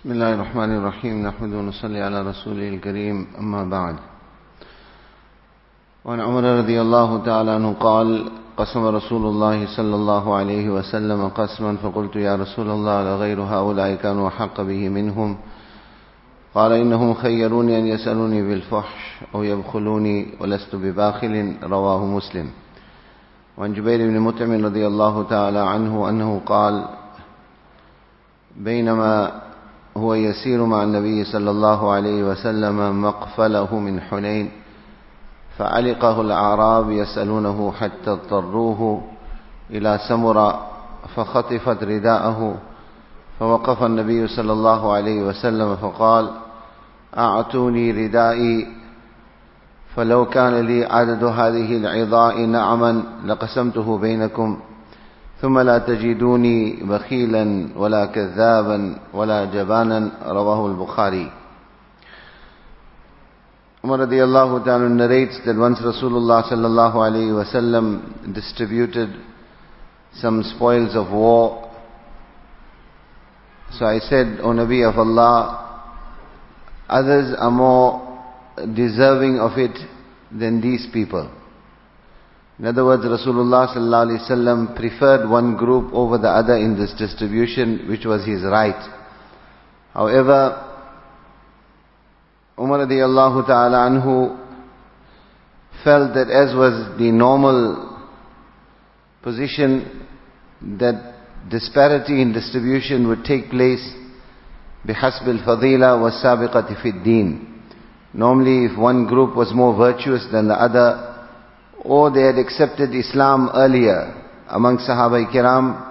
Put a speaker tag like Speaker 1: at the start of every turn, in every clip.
Speaker 1: بسم الله الرحمن الرحيم نحمد ونصلي على رسوله الكريم أما بعد وعن عمر رضي الله تعالى عنه قال قسم رسول الله صلى الله عليه وسلم قسما فقلت يا رسول الله لغير هؤلاء كانوا أحق به منهم قال إنهم خيروني أن يسألوني بالفحش أو يبخلوني ولست بباخل رواه مسلم وعن جبير بن مطعم رضي الله تعالى عنه أنه قال بينما هو يسير مع النبي صلى الله عليه وسلم مقفله من حنين فعلقه الأعراب يسألونه حتى اضطروه إلى سمر فخطفت رداءه فوقف النبي صلى الله عليه وسلم فقال أعطوني ردائي فلو كان لي عدد هذه العظاء نعما لقسمته بينكم ثم لا تجدوني بخيلا ولا كذابا ولا جبانا رواه البخاري Umar radiallahu ta'ala narrates that once Rasulullah sallallahu alayhi wasallam distributed some spoils of war. So I said, O Nabi of Allah, others are more deserving of it than these people. In other words, Rasulullah sallallahu alaihi wasallam preferred one group over the other in this distribution, which was his right. However, Umar radiallahu ta'ala anhu felt that as was the normal position, that disparity in distribution would take place بحسب الفضيلة والسابقة في الدين. Normally, if one group was more virtuous than the other, or they had accepted Islam earlier among Sahaba Kiram,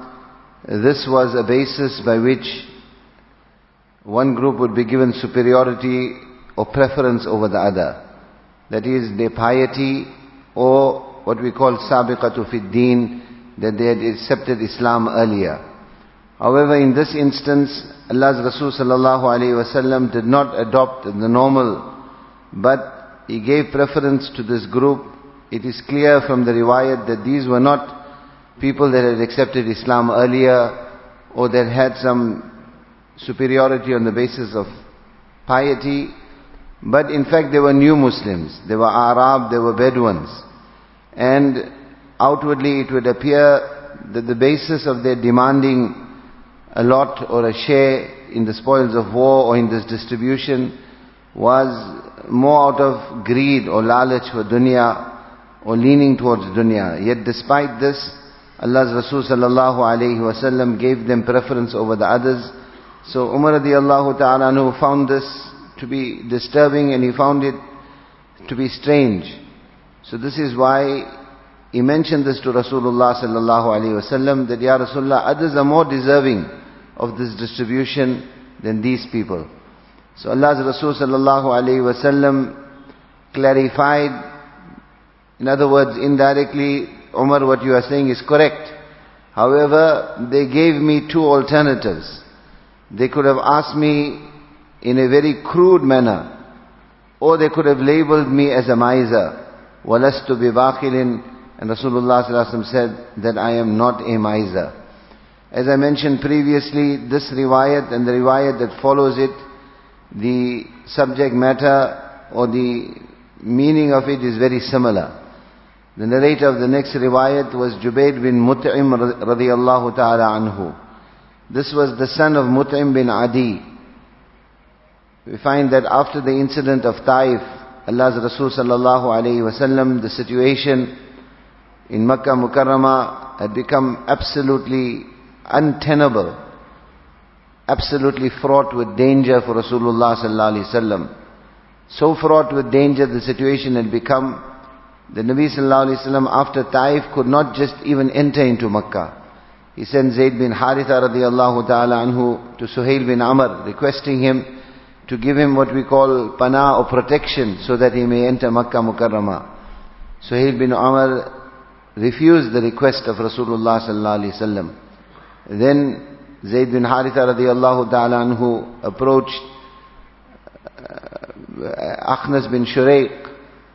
Speaker 1: this was a basis by which one group would be given superiority or preference over the other. That is, their piety or what we call sabiqatu fid deen, that they had accepted Islam earlier. However, in this instance, Allah's Rasul sallallahu alayhi wasallam did not adopt the normal, but he gave preference to this group it is clear from the riwayat that these were not people that had accepted Islam earlier or that had some superiority on the basis of piety, but in fact they were new Muslims. They were Arab, they were Bedouins. And outwardly it would appear that the basis of their demanding a lot or a share in the spoils of war or in this distribution was more out of greed or lalach for dunya or leaning towards dunya. Yet despite this, Allah's Rasul sallallahu alayhi wasallam gave them preference over the others. So Umar radiallahu ta'ala anhu found this to be disturbing and he found it to be strange. So this is why he mentioned this to Rasulullah sallallahu alayhi wasallam that Ya Rasulullah, others are more deserving of this distribution than these people. So Allah's Rasul sallallahu alayhi wasallam clarified in other words, indirectly, Umar, what you are saying is correct. However, they gave me two alternatives. They could have asked me in a very crude manner, or they could have labeled me as a miser. وَلَسْتُ بِبَاخِلٍ And Rasulullah said that I am not a miser. As I mentioned previously, this riwayat and the riwayat that follows it, the subject matter or the meaning of it is very similar. The narrator of the next riwayat was Jubair bin Mut'im radiyallahu ta'ala anhu. This was the son of Mut'im bin Adi. We find that after the incident of Taif, Allah's Rasul sallallahu alayhi wasallam, the situation in Makkah Mukarramah had become absolutely untenable, absolutely fraught with danger for Rasulullah sallallahu alayhi wasallam. So fraught with danger, the situation had become the Nabi sallallahu alayhi wasallam after Taif could not just even enter into Makkah. He sent Zayd bin Haritha radiallahu ta'ala anhu to Suhail bin Amr requesting him to give him what we call pana or protection so that he may enter Makkah Mukarramah. Suhail bin Amr refused the request of Rasulullah sallallahu wasallam. Then Zayd bin Haritha radiallahu ta'ala anhu approached uh, Akhnas bin Shuraiq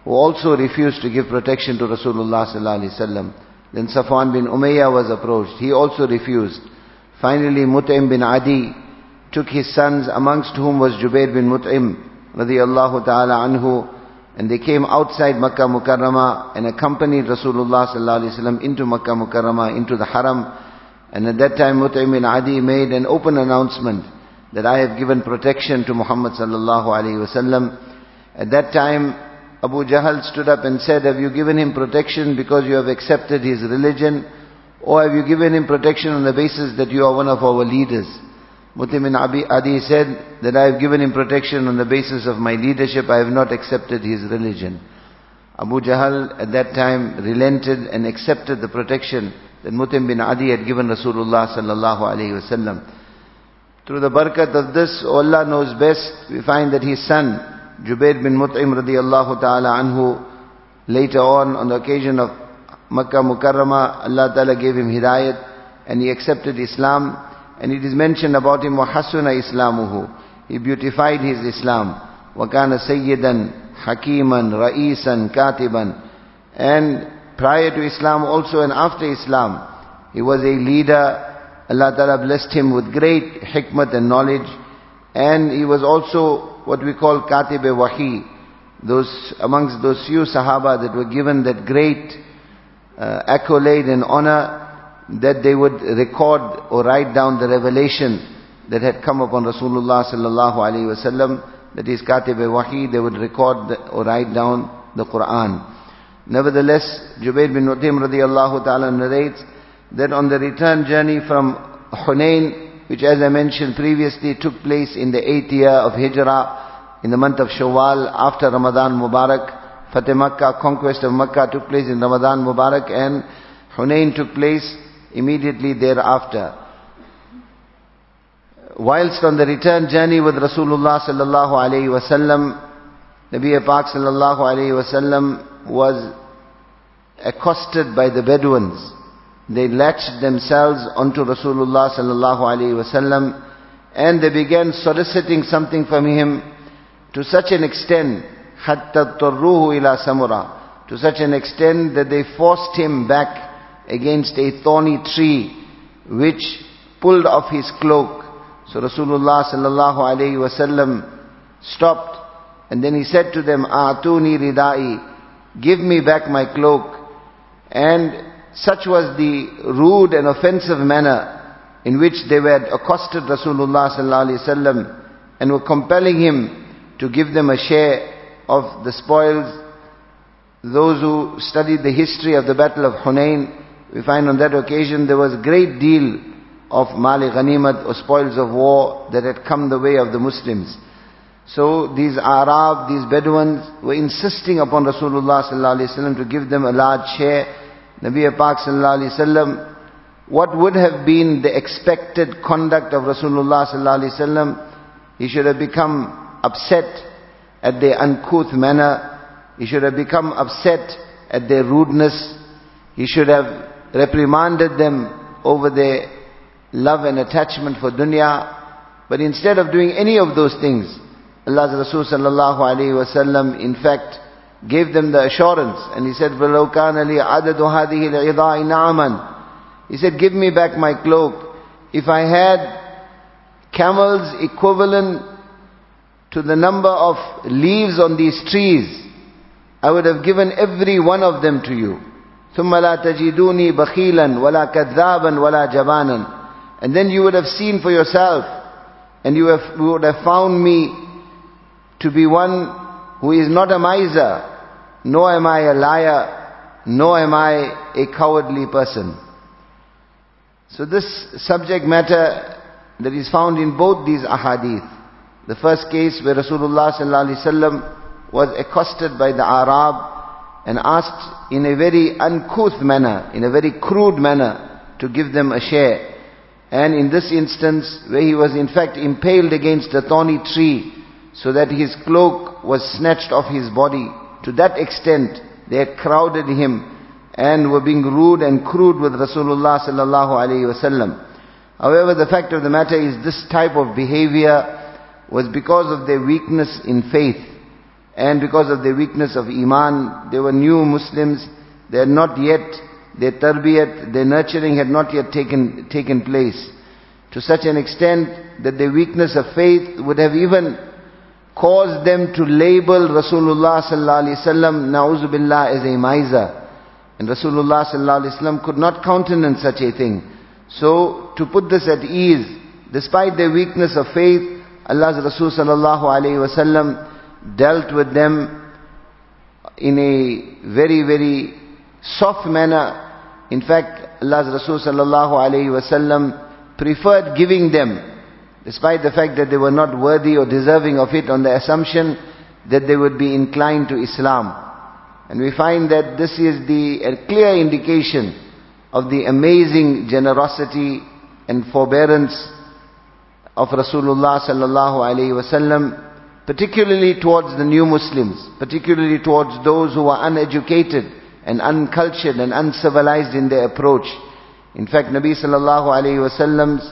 Speaker 1: who also refused to give protection to Rasulullah sallallahu alaihi wasallam. Then Safwan bin Umayyah was approached. He also refused. Finally, Mut'im bin Adi took his sons, amongst whom was Jubair bin Mut'im, radiallahu ta'ala anhu, and they came outside Makkah Mukarramah and accompanied Rasulullah sallallahu alaihi wasallam into Makkah Mukarramah, into the Haram. And at that time Mut'im bin Adi made an open announcement that I have given protection to Muhammad sallallahu alaihi wasallam. At that time Abu Jahl stood up and said, have you given him protection because you have accepted his religion? Or have you given him protection on the basis that you are one of our leaders? Mut'im bin Abi Adi said that I have given him protection on the basis of my leadership, I have not accepted his religion. Abu Jahl at that time relented and accepted the protection that Mut'im bin Adi had given Rasulullah sallallahu wasallam. Through the barakat of this, Allah knows best, we find that his son, Jubair bin Mut'im radiallahu ta'ala anhu, later on, on the occasion of Makkah Mukarramah, Allah ta'ala gave him hidayat and he accepted Islam. And it is mentioned about him, وَحَسُنَ إِسْلَامُهُ He beautified his Islam. وَكَانَ سَيِّدًا حَكِيمًا رَئِيسًا كَاتِبًا And prior to Islam also and after Islam, he was a leader. Allah Ta'ala blessed him with great hikmat and knowledge. And he was also what we call Katib Wahi. Those, amongst those few Sahaba that were given that great uh, accolade and honor that they would record or write down the revelation that had come upon Rasulullah sallallahu alaihi wasallam. That is Katib Wahi. They would record or write down the Quran. Nevertheless, Jubair bin Mut'im radiallahu ta'ala narrates that on the return journey from Hunain, which as I mentioned previously took place in the eighth year of Hijrah, in the month of Shawwal, after Ramadan Mubarak, Fateh Makkah, conquest of Makkah took place in Ramadan Mubarak and Hunain took place immediately thereafter. Whilst on the return journey with Rasulullah sallallahu alayhi wasallam, Nabi Pak sallallahu alayhi wasallam was accosted by the Bedouins. They latched themselves onto Rasulullah sallallahu alayhi wasallam and they began soliciting something from him to such an extent, hatta ila samura, to such an extent that they forced him back against a thorny tree which pulled off his cloak. So Rasulullah sallallahu alayhi wasallam stopped and then he said to them, A'tuni ridai, give me back my cloak. And such was the rude and offensive manner in which they had accosted Rasulullah sallallahu and were compelling him to give them a share of the spoils. Those who studied the history of the battle of Hunain, we find on that occasion there was a great deal of mali ghanimat or spoils of war that had come the way of the Muslims. So these Arab, these Bedouins were insisting upon Rasulullah sallallahu to give them a large share. Nabi Pak sallallahu alaihi wasallam, what would have been the expected conduct of Rasulullah sallallahu alaihi wasallam? He should have become upset at their uncouth manner. He should have become upset at their rudeness. He should have reprimanded them over their love and attachment for dunya. But instead of doing any of those things, Allah's Rasul sallallahu alayhi wasallam in fact gave them the assurance and he said, وَلَوْ كَانَ لِي عَدَدُ هَذِهِ الْعِضَاءِ نَعَمًا He said, give me back my cloak. If I had camels equivalent to the number of leaves on these trees, I would have given every one of them to you. ثم لا تجدوني بخيلا ولا كذابا ولا جبانا and then you would have seen for yourself and you, have, you would have found me to be one who is not a miser nor am I a liar nor am I a cowardly person so this subject matter that is found in both these ahadith the first case where Rasulullah sallallahu was accosted by the Arab and asked in a very uncouth manner, in a very crude manner, to give them a share. And in this instance, where he was in fact impaled against a thorny tree, so that his cloak was snatched off his body, to that extent they had crowded him and were being rude and crude with Rasulullah sallallahu alaihi wasallam. However, the fact of the matter is this type of behavior was because of their weakness in faith. And because of their weakness of Iman, they were new Muslims. They had not yet, their tarbiyat, their nurturing had not yet taken, taken place. to such an extent that their weakness of faith would have even caused them to label Rasulullah sallallahu alaihi wasallam na'uzubillah as a miser. And Rasulullah sallallahu alaihi wasallam could not countenance such a thing. So to put this at ease, despite their weakness of faith, Allah's Rasul sallallahu alaihi wasallam dealt with them in a very very soft manner. In fact, Allah's Rasul sallallahu alaihi wasallam preferred giving them, despite the fact that they were not worthy or deserving of it on the assumption that they would be inclined to Islam. And we find that this is the a clear indication of the amazing generosity and forbearance of Rasulullah sallallahu alaihi wasallam, particularly towards the new Muslims, particularly towards those who are uneducated and uncultured and uncivilized in their approach. In fact, Nabi sallallahu alayhi wasallam's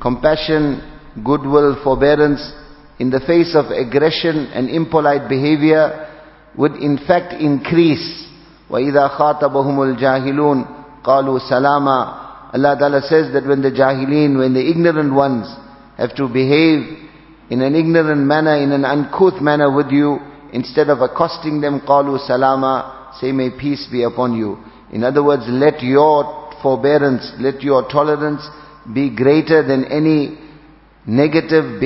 Speaker 1: compassion, goodwill, forbearance in the face of aggression and impolite behavior would in fact increase. وَإِذَا خَاطَبَهُمُ الْجَاهِلُونَ قَالُوا سَلَامًا Allah Ta'ala says that when the jahileen, when the ignorant ones have to behave in an ignorant manner, in an uncouth manner with you, instead of accosting them, قَالُوا سَلَامًا Say, may peace be upon you. In other words, let your forbearance, let your tolerance be greater than any negative